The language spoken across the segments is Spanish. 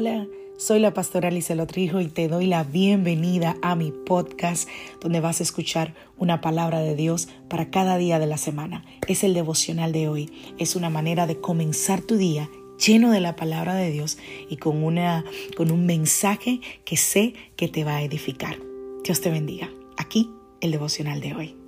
Hola, soy la pastora Alice Lotrijo y te doy la bienvenida a mi podcast donde vas a escuchar una palabra de Dios para cada día de la semana. Es el devocional de hoy. Es una manera de comenzar tu día lleno de la palabra de Dios y con, una, con un mensaje que sé que te va a edificar. Dios te bendiga. Aquí el devocional de hoy.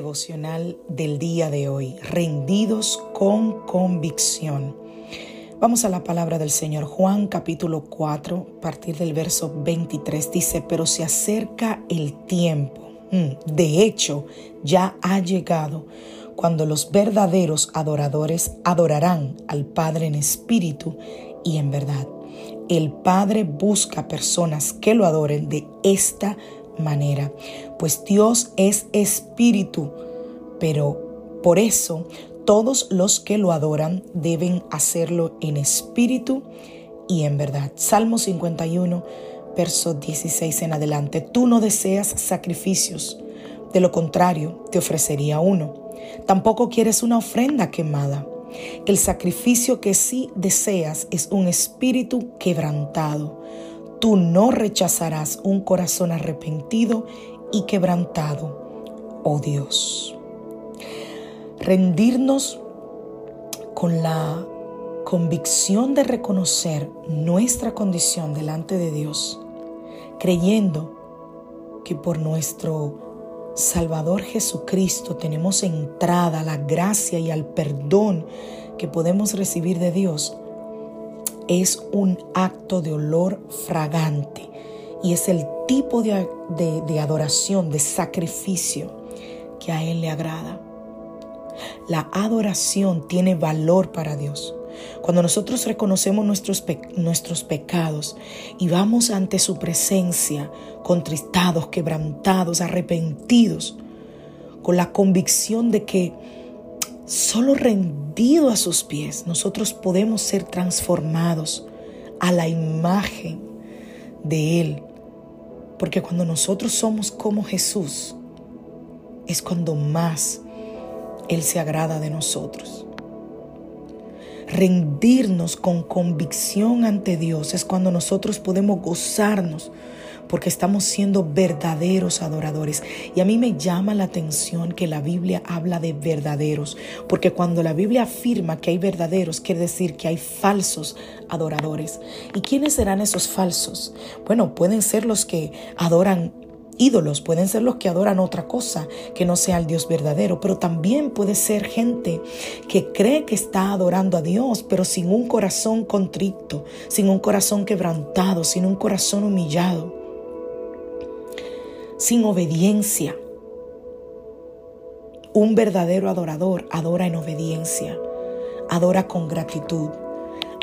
Devocional del día de hoy, rendidos con convicción. Vamos a la palabra del Señor. Juan capítulo 4, a partir del verso 23, dice, pero se acerca el tiempo. Mm, de hecho, ya ha llegado cuando los verdaderos adoradores adorarán al Padre en espíritu y en verdad. El Padre busca personas que lo adoren de esta manera, pues Dios es espíritu, pero por eso todos los que lo adoran deben hacerlo en espíritu y en verdad. Salmo 51, verso 16 en adelante. Tú no deseas sacrificios, de lo contrario te ofrecería uno. Tampoco quieres una ofrenda quemada. El sacrificio que sí deseas es un espíritu quebrantado Tú no rechazarás un corazón arrepentido y quebrantado, oh Dios. Rendirnos con la convicción de reconocer nuestra condición delante de Dios, creyendo que por nuestro Salvador Jesucristo tenemos entrada a la gracia y al perdón que podemos recibir de Dios, es un acto de olor fragante y es el tipo de, adoración, de sacrificio que a Él le agrada. La adoración tiene valor para Dios. Cuando nosotros reconocemos nuestros, nuestros pecados y vamos ante su presencia, contristados, quebrantados, arrepentidos, con la convicción de que Solo rendido a sus pies nosotros podemos ser transformados a la imagen de Él. Porque cuando nosotros somos como Jesús, es cuando más Él se agrada de nosotros. Rendirnos con convicción ante Dios es cuando nosotros podemos gozarnos porque estamos siendo verdaderos adoradores. Y a mí me llama la atención que la Biblia habla de verdaderos, porque cuando la Biblia afirma que hay verdaderos, quiere decir que hay falsos adoradores. ¿Y quiénes serán esos falsos? Bueno, pueden ser los que adoran ídolos, pueden ser los que adoran otra cosa que no sea el Dios verdadero, pero también puede ser gente que cree que está adorando a Dios, pero sin un corazón contrito, sin un corazón quebrantado, sin un corazón humillado sin obediencia. Un verdadero adorador adora en obediencia, adora con gratitud,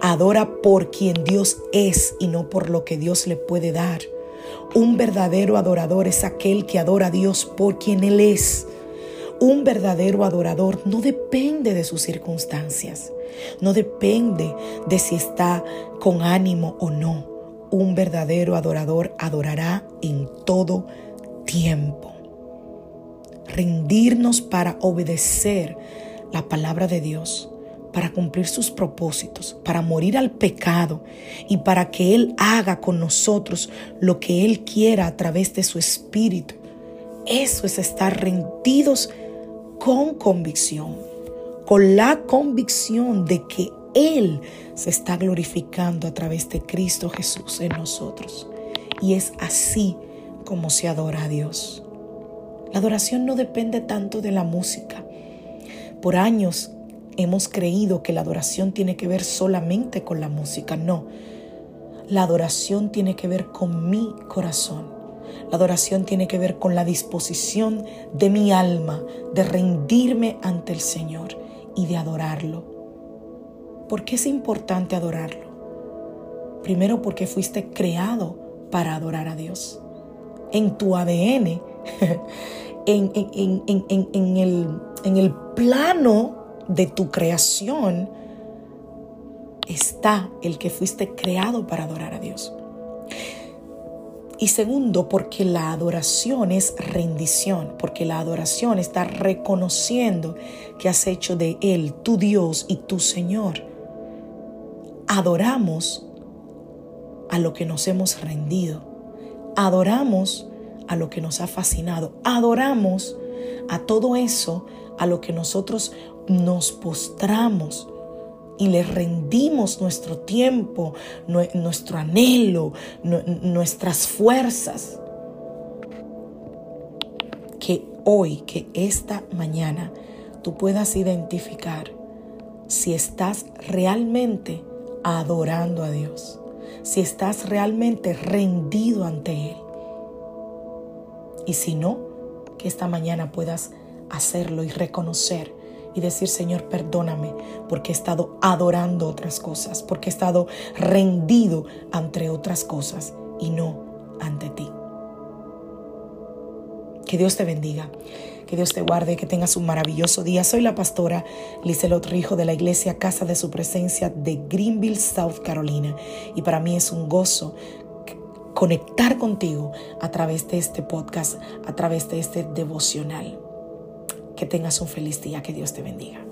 adora por quien Dios es y no por lo que Dios le puede dar. Un verdadero adorador es aquel que adora a Dios por quien Él es. Un verdadero adorador no depende de sus circunstancias, no depende de si está con ánimo o no. Un verdadero adorador adorará en todo tiempo. Rendirnos para obedecer la palabra de Dios, para cumplir sus propósitos, para morir al pecado y para que Él haga con nosotros lo que Él quiera a través de su Espíritu. Eso es estar rendidos con convicción, con la convicción de que Él se está glorificando a través de Cristo Jesús en nosotros. Y es así como se adora a Dios. La adoración no depende tanto de la música, Por años hemos creído que la adoración tiene que ver solamente con la música. No, la adoración tiene que ver con mi corazón. La adoración tiene que ver con la disposición de mi alma de rendirme ante el Señor y de adorarlo. ¿Por qué es importante adorarlo? Primero porque fuiste creado para adorar a Dios. En tu ADN, en, en, el, en el plano de tu creación, está el que fuiste creado para adorar a Dios. Y segundo, porque la adoración es rendición, porque la adoración está reconociendo que has hecho de Él tu Dios y tu Señor. Adoramos a lo que nos hemos rendido. Adoramos a lo que nos ha fascinado. Adoramos a todo eso a lo que nosotros nos postramos y le rendimos nuestro tiempo, nuestro anhelo, nuestras fuerzas. Que hoy, que esta mañana, tú puedas identificar si estás realmente adorando a Dios, si estás realmente rendido ante Él. Y si no, que esta mañana puedas hacerlo y reconocer y decir, Señor, perdóname porque he estado adorando otras cosas, porque he estado rendido ante otras cosas y no ante ti. Que Dios te bendiga, que Dios te guarde, que tengas un maravilloso día. Soy la pastora Lizelot Rijo de la iglesia Casa de Su Presencia de Greenville, South Carolina. Y para mí es un gozo conectar contigo a través de este podcast, a través de este devocional. Que tengas un feliz día, que Dios te bendiga.